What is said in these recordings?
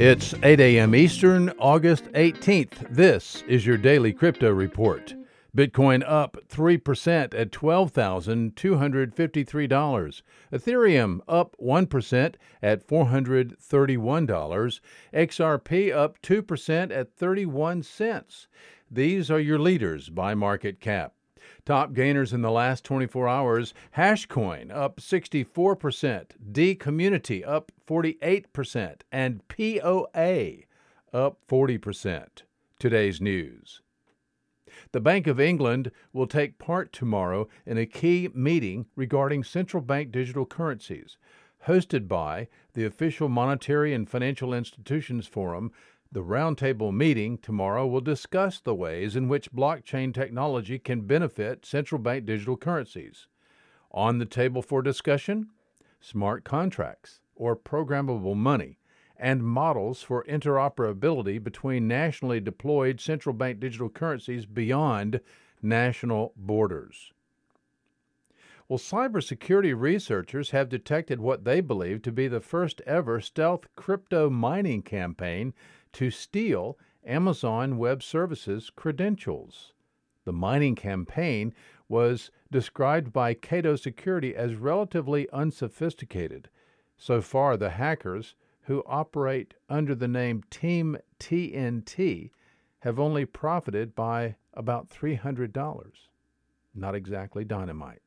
It's 8 a.m. Eastern, August 18th. This is your daily crypto report. Bitcoin up 3% at $12,253. Ethereum up 1% at $431. XRP up 2% at 31 cents. These are your leaders by market cap. Top gainers in the last 24 hours Hashcoin up 64%, D Community up 48%, and POA up 40%. Today's news. The Bank of England will take part tomorrow in a key meeting regarding central bank digital currencies. Hosted by the official Monetary and Financial Institutions Forum, the roundtable meeting tomorrow will discuss the ways in which blockchain technology can benefit central bank digital currencies. On the table for discussion, smart contracts or programmable money and models for interoperability between nationally deployed central bank digital currencies beyond national borders. Well, cybersecurity researchers have detected what they believe to be the first ever stealth crypto mining campaign to steal Amazon Web Services credentials. The mining campaign was described by Cado Security as relatively unsophisticated. So far, the hackers, who operate under the name Team TNT, have only profited by about $300. Not exactly dynamite.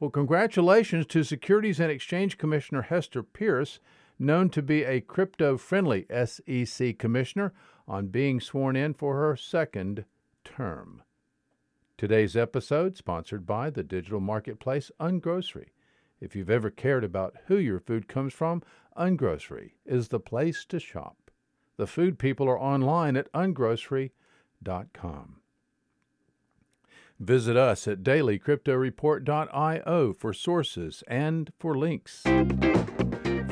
Well, congratulations to Securities and Exchange Commissioner Hester Peirce known to be a crypto friendly SEC commissioner, on being sworn in for her second term. Today's episode sponsored by the digital marketplace Ungrocery. If you've ever cared about who your food comes from, Ungrocery is the place to shop. The food people are online at ungrocery.com. Visit us at dailycryptoreport.io for sources and for links.